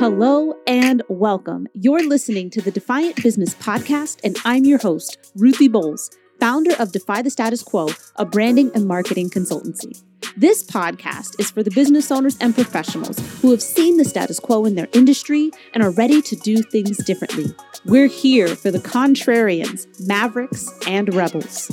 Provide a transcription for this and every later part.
Hello and welcome. You're listening to the Defiant Business Podcast, and I'm your host, Ruthie Bowles, founder of Defy the Status Quo, a branding and marketing consultancy. This podcast is for the business owners and professionals who have seen the status quo in their industry and are ready to do things differently. We're here for the contrarians, mavericks, and rebels.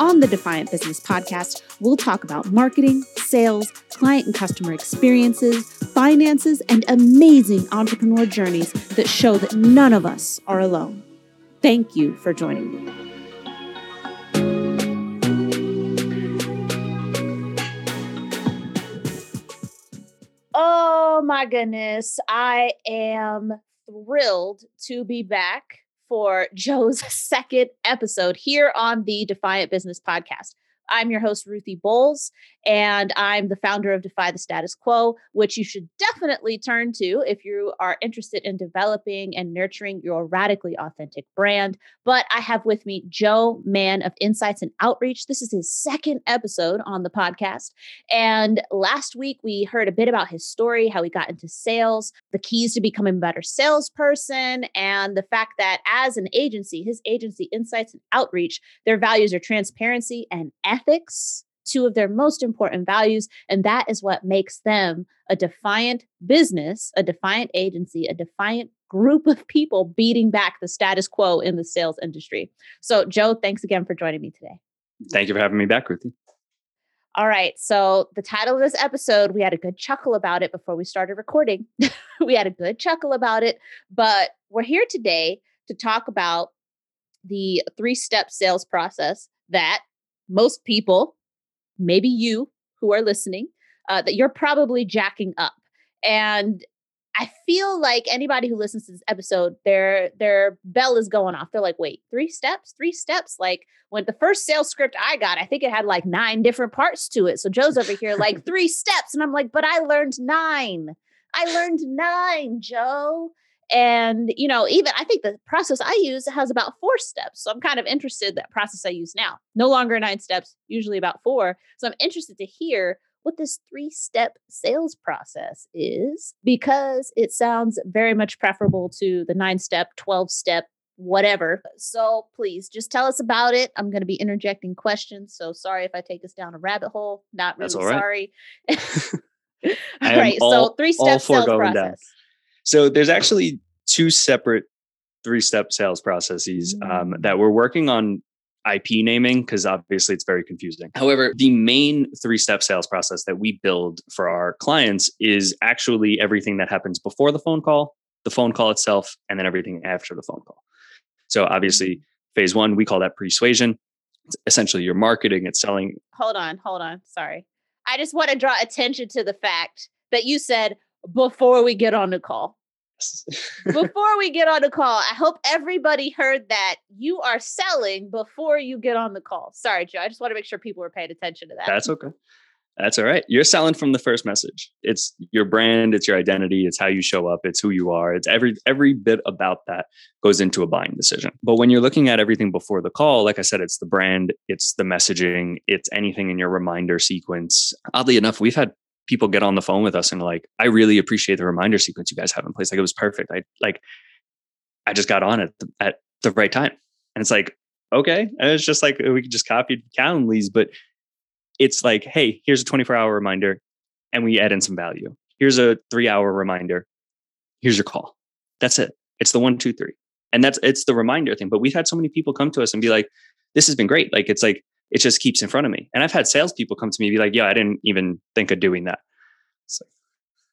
On the Defiant Business Podcast, we'll talk about marketing, sales, client and customer experiences, finances, and amazing entrepreneur journeys that show that none of us are alone. Thank you for joining me. Oh my goodness. I am thrilled to be back for Joe's second episode here on the Defiant Business Podcast. I'm your host, Ruthie Bowles, and I'm the founder of Defy the Status Quo, which you should definitely turn to if you are interested in developing and nurturing your radically authentic brand. But I have with me Joe Mann of Insights and Outreach. This is his second episode on the podcast. And last week we heard a bit about his story, how he got into sales, the keys to becoming a better salesperson, and the fact that as an agency, his agency, Insights and Outreach, their values are transparency and ethics two of their most important values. And that is what makes them a defiant business, a defiant agency, a defiant group of people beating back the status quo in the sales industry. So, Joe, thanks again for joining me today. Thank you for having me back, Ruthie. All right. So, the title of this episode, we had a good chuckle about it before we started recording. we had a good chuckle about it, but we're here today to talk about the three step sales process that most people maybe you who are listening, uh, that you're probably jacking up. And I feel like anybody who listens to this episode, their their bell is going off. They're like, wait, three steps, three steps. Like when the first sales script I got, I think it had like nine different parts to it. So Joe's over here like three steps, and I'm like, but I learned nine. I learned nine, Joe. And, you know, even I think the process I use has about four steps. So I'm kind of interested that process I use now. No longer nine steps, usually about four. So I'm interested to hear what this three step sales process is because it sounds very much preferable to the nine step, 12 step, whatever. So please just tell us about it. I'm going to be interjecting questions. So sorry if I take us down a rabbit hole. Not really sorry. all right. All, so three step sales process. Down. So there's actually two separate three step sales processes um, mm. that we're working on IP naming because obviously it's very confusing. However, the main three step sales process that we build for our clients is actually everything that happens before the phone call, the phone call itself, and then everything after the phone call. So obviously, phase one, we call that persuasion. It's essentially, your marketing, it's selling. Hold on, hold on. Sorry. I just want to draw attention to the fact that you said before we get on the call. before we get on the call, I hope everybody heard that you are selling before you get on the call. Sorry, Joe. I just want to make sure people were paying attention to that. That's okay. That's all right. You're selling from the first message. It's your brand, it's your identity, it's how you show up, it's who you are. It's every every bit about that goes into a buying decision. But when you're looking at everything before the call, like I said, it's the brand, it's the messaging, it's anything in your reminder sequence. Oddly enough, we've had people get on the phone with us and like, I really appreciate the reminder sequence you guys have in place. Like it was perfect. I like, I just got on at the, at the right time. And it's like, okay. And it's just like, we could just copy Calendly's, but it's like, hey, here's a 24 hour reminder and we add in some value. Here's a three hour reminder. Here's your call. That's it. It's the one, two, three. And that's, it's the reminder thing. But we've had so many people come to us and be like, this has been great. Like, it's like, it just keeps in front of me. And I've had salespeople come to me and be like, "Yeah, I didn't even think of doing that." So,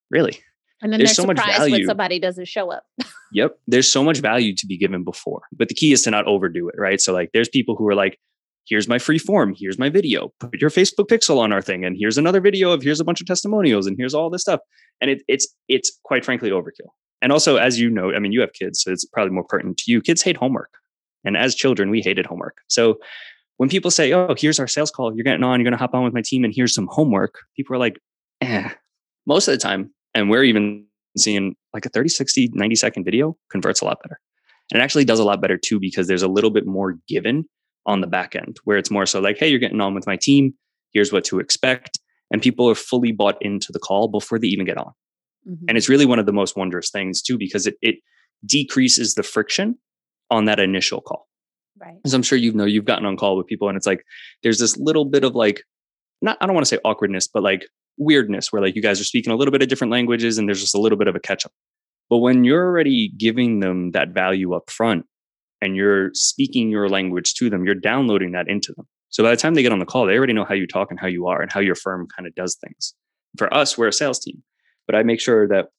really, and then there's so much value when somebody doesn't show up. yep, there's so much value to be given before, but the key is to not overdo it, right? So, like, there's people who are like, "Here's my free form. Here's my video. Put your Facebook pixel on our thing, and here's another video of here's a bunch of testimonials, and here's all this stuff." And it, it's it's quite frankly overkill. And also, as you know, I mean, you have kids, so it's probably more pertinent to you. Kids hate homework, and as children, we hated homework. So when people say, "Oh, here's our sales call. You're getting on. You're going to hop on with my team, and here's some homework," people are like, "Eh." Most of the time, and we're even seeing like a 30, 60, 90 second video converts a lot better. And it actually does a lot better too because there's a little bit more given on the back end where it's more so like, "Hey, you're getting on with my team. Here's what to expect." And people are fully bought into the call before they even get on. Mm-hmm. And it's really one of the most wondrous things too, because it, it decreases the friction on that initial call. Right. As I'm sure you know, you've gotten on call with people and it's like, there's this little bit of like, not, I don't want to say awkwardness, but like weirdness where like you guys are speaking a little bit of different languages and there's just a little bit of a catch up. But when you're already giving them that value up front and you're speaking your language to them, you're downloading that into them. So by the time they get on the call, they already know how you talk and how you are and how your firm kind of does things. For us, we're a sales team, but I make sure that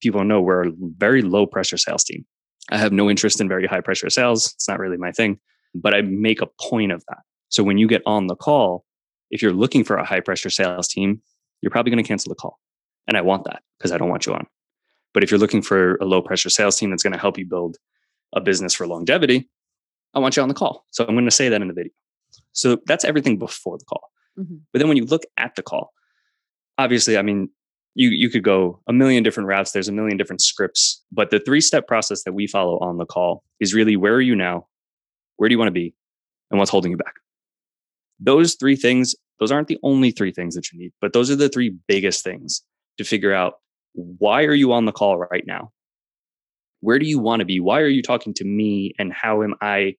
people know we're a very low pressure sales team. I have no interest in very high pressure sales. It's not really my thing, but I make a point of that. So when you get on the call, if you're looking for a high pressure sales team, you're probably going to cancel the call. And I want that because I don't want you on. But if you're looking for a low pressure sales team that's going to help you build a business for longevity, I want you on the call. So I'm going to say that in the video. So that's everything before the call. Mm-hmm. But then when you look at the call, obviously, I mean, you you could go a million different routes. There's a million different scripts, but the three step process that we follow on the call is really where are you now, where do you want to be, and what's holding you back. Those three things, those aren't the only three things that you need, but those are the three biggest things to figure out why are you on the call right now? Where do you want to be? Why are you talking to me? And how am I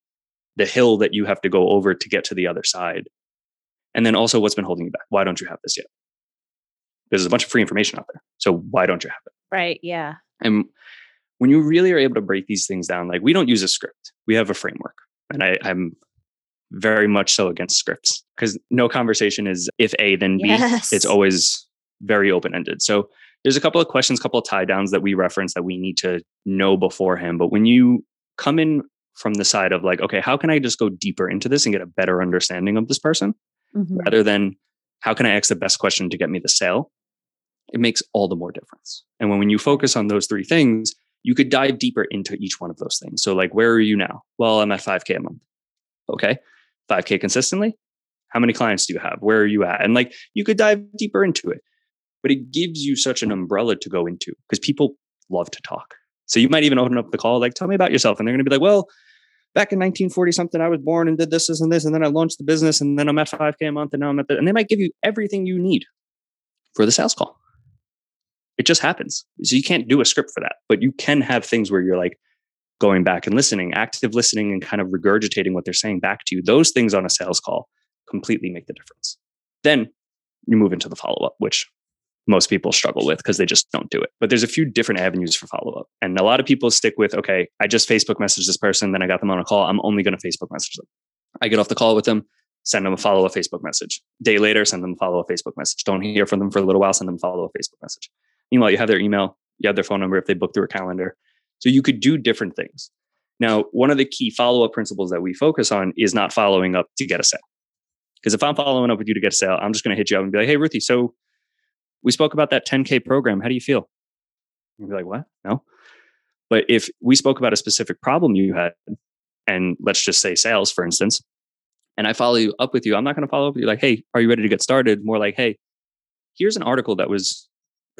the hill that you have to go over to get to the other side? And then also, what's been holding you back? Why don't you have this yet? There's a bunch of free information out there. So why don't you have it? Right. Yeah. And when you really are able to break these things down, like we don't use a script, we have a framework. And I, I'm very much so against scripts because no conversation is if A, then B. Yes. It's always very open ended. So there's a couple of questions, couple of tie downs that we reference that we need to know beforehand. But when you come in from the side of like, okay, how can I just go deeper into this and get a better understanding of this person mm-hmm. rather than how can I ask the best question to get me the sale? It makes all the more difference. And when, when you focus on those three things, you could dive deeper into each one of those things. So, like, where are you now? Well, I'm at 5K a month. Okay. 5K consistently? How many clients do you have? Where are you at? And like, you could dive deeper into it but it gives you such an umbrella to go into because people love to talk. So you might even open up the call, like, tell me about yourself. And they're going to be like, well, back in 1940 something, I was born and did this, this, and this. And then I launched the business and then I'm at 5K a month and now I'm at the, and they might give you everything you need for the sales call. It just happens. So you can't do a script for that, but you can have things where you're like going back and listening, active listening and kind of regurgitating what they're saying back to you. Those things on a sales call completely make the difference. Then you move into the follow up, which most people struggle with because they just don't do it. But there's a few different avenues for follow up. And a lot of people stick with, okay, I just Facebook messaged this person, then I got them on a call. I'm only going to Facebook message them. I get off the call with them, send them a follow up Facebook message. Day later, send them a follow up Facebook message. Don't hear from them for a little while, send them a follow up Facebook message. Meanwhile, you have their email, you have their phone number if they book through a calendar. So you could do different things. Now, one of the key follow up principles that we focus on is not following up to get a sale. Because if I'm following up with you to get a sale, I'm just going to hit you up and be like, hey, Ruthie, so we spoke about that 10K program. How do you feel? You'd be like, what? No. But if we spoke about a specific problem you had, and let's just say sales, for instance, and I follow you up with you, I'm not going to follow up with you like, hey, are you ready to get started? More like, hey, here's an article that was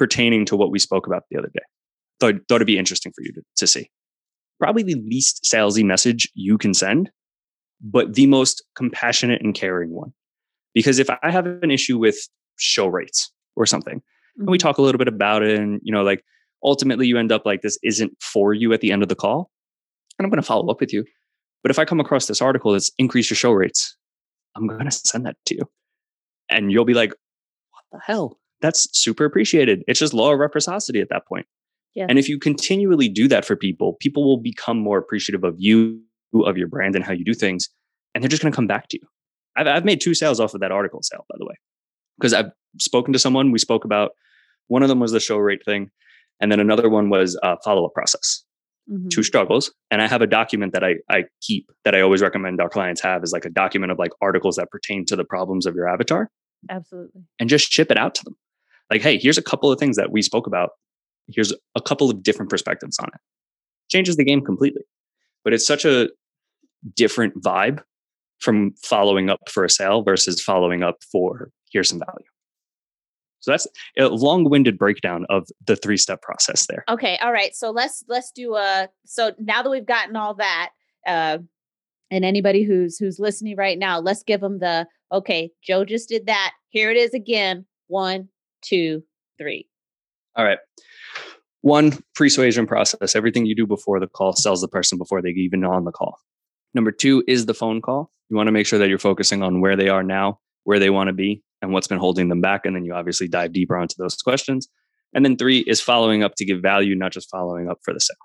pertaining to what we spoke about the other day. Thought, thought it'd be interesting for you to, to see. Probably the least salesy message you can send, but the most compassionate and caring one. Because if I have an issue with show rates, or something. Mm-hmm. And we mm-hmm. talk a little bit about it. And, you know, like ultimately you end up like this isn't for you at the end of the call. And I'm going to follow up with you. But if I come across this article that's increase your show rates, I'm going to send that to you. And you'll be like, what the hell? That's super appreciated. It's just law of reciprocity at that point. Yeah. And if you continually do that for people, people will become more appreciative of you, of your brand, and how you do things. And they're just going to come back to you. I've, I've made two sales off of that article sale, by the way because I've spoken to someone. We spoke about one of them was the show rate thing, and then another one was a follow up process. Mm-hmm. Two struggles, and I have a document that I I keep that I always recommend our clients have is like a document of like articles that pertain to the problems of your avatar. Absolutely, and just ship it out to them. Like, hey, here's a couple of things that we spoke about. Here's a couple of different perspectives on it. Changes the game completely, but it's such a different vibe from following up for a sale versus following up for here's some value. So that's a long-winded breakdown of the three-step process there. Okay, all right. So let's let's do a so now that we've gotten all that uh and anybody who's who's listening right now, let's give them the okay, Joe just did that. Here it is again. One, two, three. All right. one persuasion process. Everything you do before the call sells the person before they even on the call. Number two is the phone call. You want to make sure that you're focusing on where they are now, where they want to be, and what's been holding them back. And then you obviously dive deeper onto those questions. And then three is following up to give value, not just following up for the sale.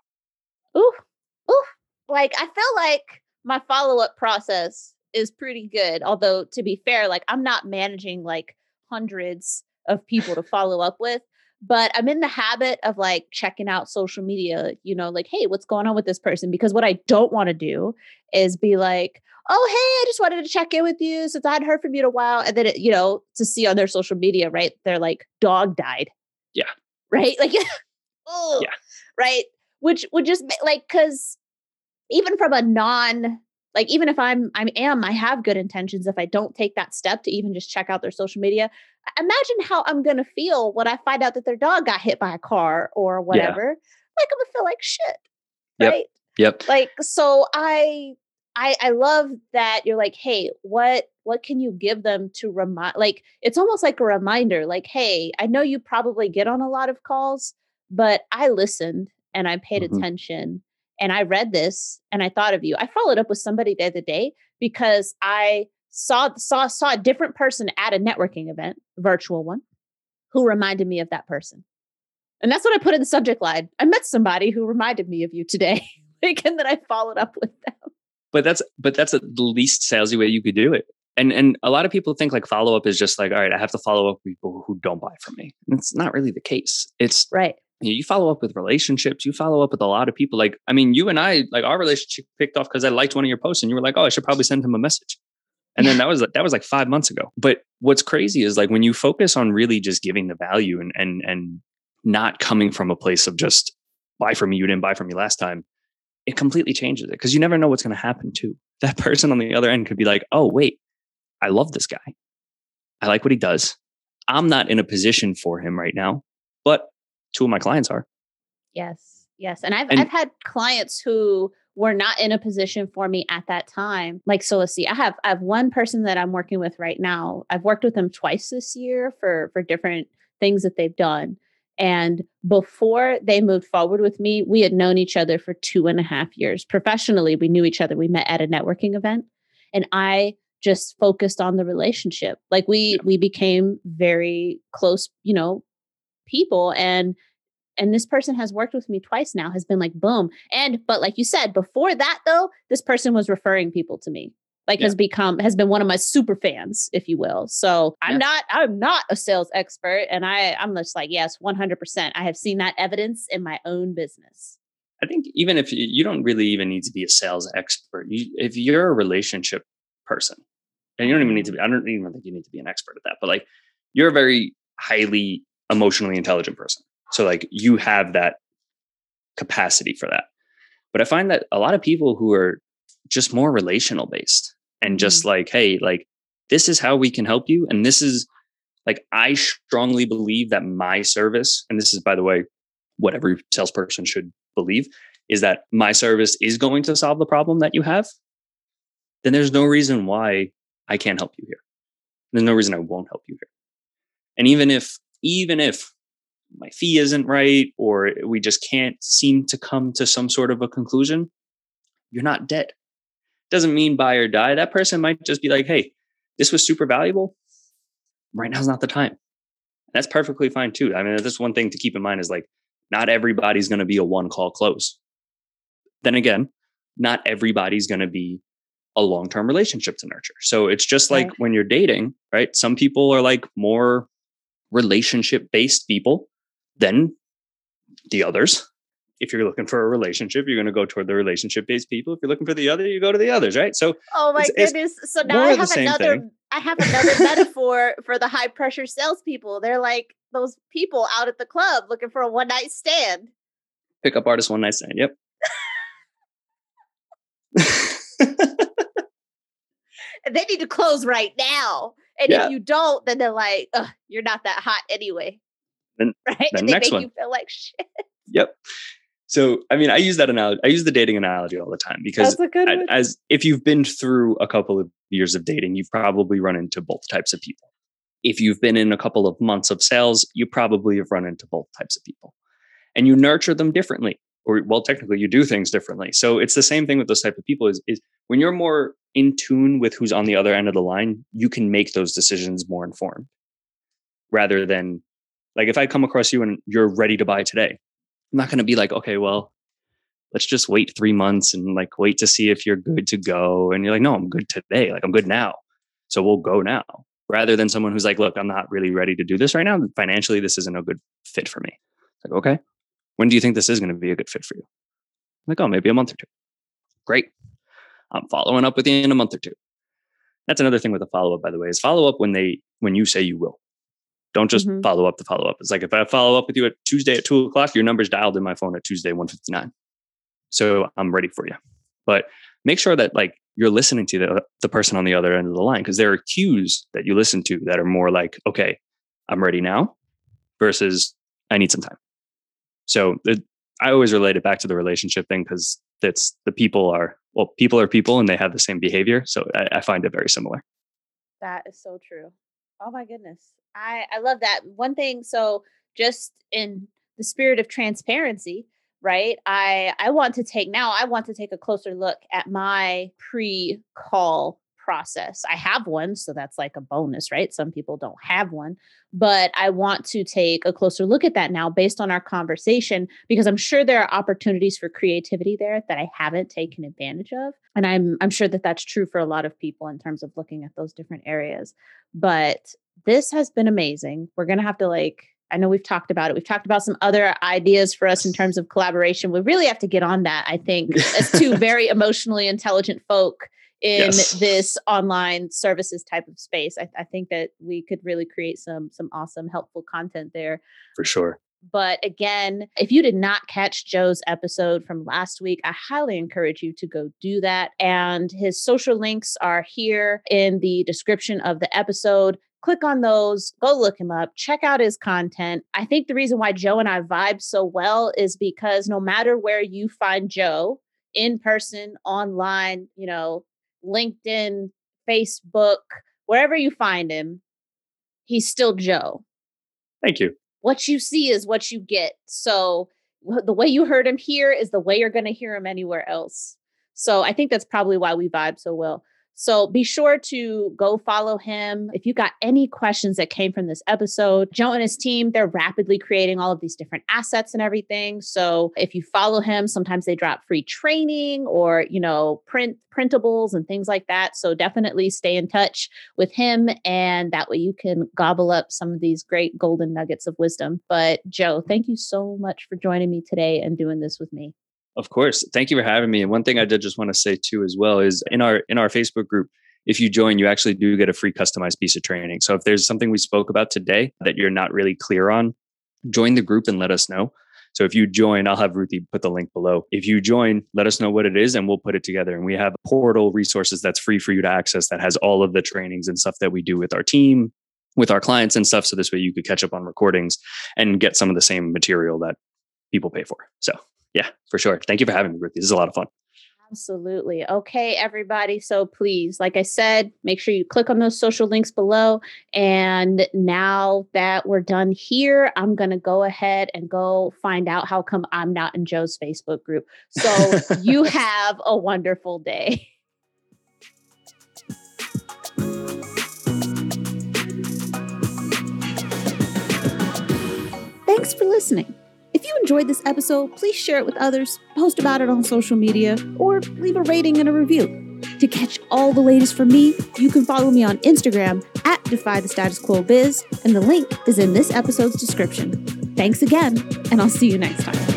Ooh, ooh. Like I feel like my follow up process is pretty good. Although to be fair, like I'm not managing like hundreds of people to follow up with but I'm in the habit of like checking out social media, you know, like, hey, what's going on with this person? Because what I don't want to do is be like, oh, hey, I just wanted to check in with you since I'd heard from you in a while. And then, it, you know, to see on their social media, right? They're like, dog died. Yeah. Right. Like, oh, yeah. Right. Which would just like, cause even from a non, like even if I'm I am I have good intentions if I don't take that step to even just check out their social media imagine how I'm going to feel when I find out that their dog got hit by a car or whatever. Yeah. Like I'm going to feel like shit. Yep. Right? Yep. Like so I I I love that you're like, "Hey, what what can you give them to remind like it's almost like a reminder like, "Hey, I know you probably get on a lot of calls, but I listened and I paid mm-hmm. attention and I read this and I thought of you." I followed up with somebody the other day because I saw saw saw a different person at a networking event, virtual one, who reminded me of that person. And that's what I put in the subject line. I met somebody who reminded me of you today. like, and then I followed up with them. But that's but that's the least salesy way you could do it. And and a lot of people think like follow up is just like, all right, I have to follow up with people who don't buy from me. And it's not really the case. It's right. You, know, you follow up with relationships. You follow up with a lot of people. Like, I mean, you and I, like our relationship picked off because I liked one of your posts, and you were like, "Oh, I should probably send him a message." And then that was that was like five months ago. But what's crazy is like when you focus on really just giving the value and and and not coming from a place of just buy from me, you didn't buy from me last time, it completely changes it because you never know what's going to happen too. That person on the other end could be like, oh wait, I love this guy. I like what he does. I'm not in a position for him right now, but two of my clients are. Yes. Yes. And I've and, I've had clients who were not in a position for me at that time. Like, so let's see, I have I have one person that I'm working with right now. I've worked with them twice this year for for different things that they've done. And before they moved forward with me, we had known each other for two and a half years. Professionally, we knew each other. We met at a networking event. And I just focused on the relationship. Like we yeah. we became very close, you know, people. And and this person has worked with me twice now has been like boom and but like you said before that though this person was referring people to me like yeah. has become has been one of my super fans if you will so i'm not i'm not a sales expert and i i'm just like yes 100% i have seen that evidence in my own business i think even if you, you don't really even need to be a sales expert you, if you're a relationship person and you don't even need to mm-hmm. be i don't even think you need to be an expert at that but like you're a very highly emotionally intelligent person so like you have that capacity for that. But I find that a lot of people who are just more relational based and just mm-hmm. like, hey, like this is how we can help you. And this is like, I strongly believe that my service, and this is, by the way, what every salesperson should believe, is that my service is going to solve the problem that you have. Then there's no reason why I can't help you here. There's no reason I won't help you here. And even if, even if my fee isn't right or we just can't seem to come to some sort of a conclusion, you're not dead. Doesn't mean buy or die. That person might just be like, hey, this was super valuable. Right now's not the time. That's perfectly fine too. I mean, that's one thing to keep in mind is like, not everybody's going to be a one call close. Then again, not everybody's going to be a long term relationship to nurture. So it's just like right. when you're dating, right? Some people are like more relationship based people then the others. If you're looking for a relationship, you're going to go toward the relationship based people. If you're looking for the other, you go to the others, right? So, oh my it's, goodness! It's so now I have another. Thing. I have another metaphor for the high pressure salespeople. They're like those people out at the club looking for a one night stand. Pickup artist one night stand. Yep. they need to close right now. And yeah. if you don't, then they're like, "You're not that hot anyway." Then, right? Then they next make one. you feel like shit. Yep. So, I mean, I use that analogy. I use the dating analogy all the time because as if you've been through a couple of years of dating, you've probably run into both types of people. If you've been in a couple of months of sales, you probably have run into both types of people. and you nurture them differently or well technically you do things differently so it's the same thing with those type of people is, is when you're more in tune with who's on the other end of the line you can make those decisions more informed rather than like if i come across you and you're ready to buy today i'm not going to be like okay well let's just wait three months and like wait to see if you're good to go. And you're like no i'm good today. Like i'm good now. So we'll go now. Rather than someone who's like look i'm not really ready to do this right now. Financially this isn't a good fit for me. Like okay. When do you think this is going to be a good fit for you? I'm like, oh, maybe a month or two. Great. I'm following up with you in a month or two. That's another thing with a follow up, by the way, is follow up when they when you say you will. Don't just mm-hmm. follow up the follow up. It's like if I follow up with you at Tuesday at two o'clock, your number's dialed in my phone at Tuesday 159. So I'm ready for you. But make sure that like you're listening to the, the person on the other end of the line because there are cues that you listen to that are more like, okay, I'm ready now versus I need some time. So I always relate it back to the relationship thing because that's the people are well, people are people and they have the same behavior. So I, I find it very similar. That is so true. Oh my goodness. I, I love that. One thing, so just in the spirit of transparency, right? I I want to take now I want to take a closer look at my pre-call process. I have one, so that's like a bonus, right? Some people don't have one, but I want to take a closer look at that now based on our conversation because I'm sure there are opportunities for creativity there that I haven't taken advantage of. And I'm I'm sure that that's true for a lot of people in terms of looking at those different areas. But this has been amazing. We're going to have to like I know we've talked about it. We've talked about some other ideas for us in terms of collaboration. We really have to get on that, I think, as two very emotionally intelligent folk in yes. this online services type of space. I, I, think that we could really create some some awesome, helpful content there. For sure. But again, if you did not catch Joe's episode from last week, I highly encourage you to go do that. And his social links are here in the description of the episode. Click on those, go look him up, check out his content. I think the reason why Joe and I vibe so well is because no matter where you find Joe, in person, online, you know, LinkedIn, Facebook, wherever you find him, he's still Joe. Thank you. What you see is what you get. So the way you heard him here is the way you're going to hear him anywhere else. So I think that's probably why we vibe so well. So be sure to go follow him. If you got any questions that came from this episode, Joe and his team, they're rapidly creating all of these different assets and everything. So if you follow him, sometimes they drop free training or, you know, print printables and things like that. So definitely stay in touch with him and that way you can gobble up some of these great golden nuggets of wisdom. But Joe, thank you so much for joining me today and doing this with me. Of course. Thank you for having me. And one thing I did just want to say too as well is in our in our Facebook group, if you join, you actually do get a free customized piece of training. So if there's something we spoke about today that you're not really clear on, join the group and let us know. So if you join, I'll have Ruthie put the link below. If you join, let us know what it is and we'll put it together. And we have portal resources that's free for you to access that has all of the trainings and stuff that we do with our team, with our clients and stuff. So this way you could catch up on recordings and get some of the same material that people pay for. So yeah, for sure. Thank you for having me, Ruthie. This is a lot of fun. Absolutely. Okay, everybody. So please, like I said, make sure you click on those social links below. And now that we're done here, I'm going to go ahead and go find out how come I'm not in Joe's Facebook group. So you have a wonderful day. Thanks for listening. If you enjoyed this episode, please share it with others, post about it on social media, or leave a rating and a review. To catch all the latest from me, you can follow me on Instagram at Defy the Status Quo Biz, and the link is in this episode's description. Thanks again, and I'll see you next time.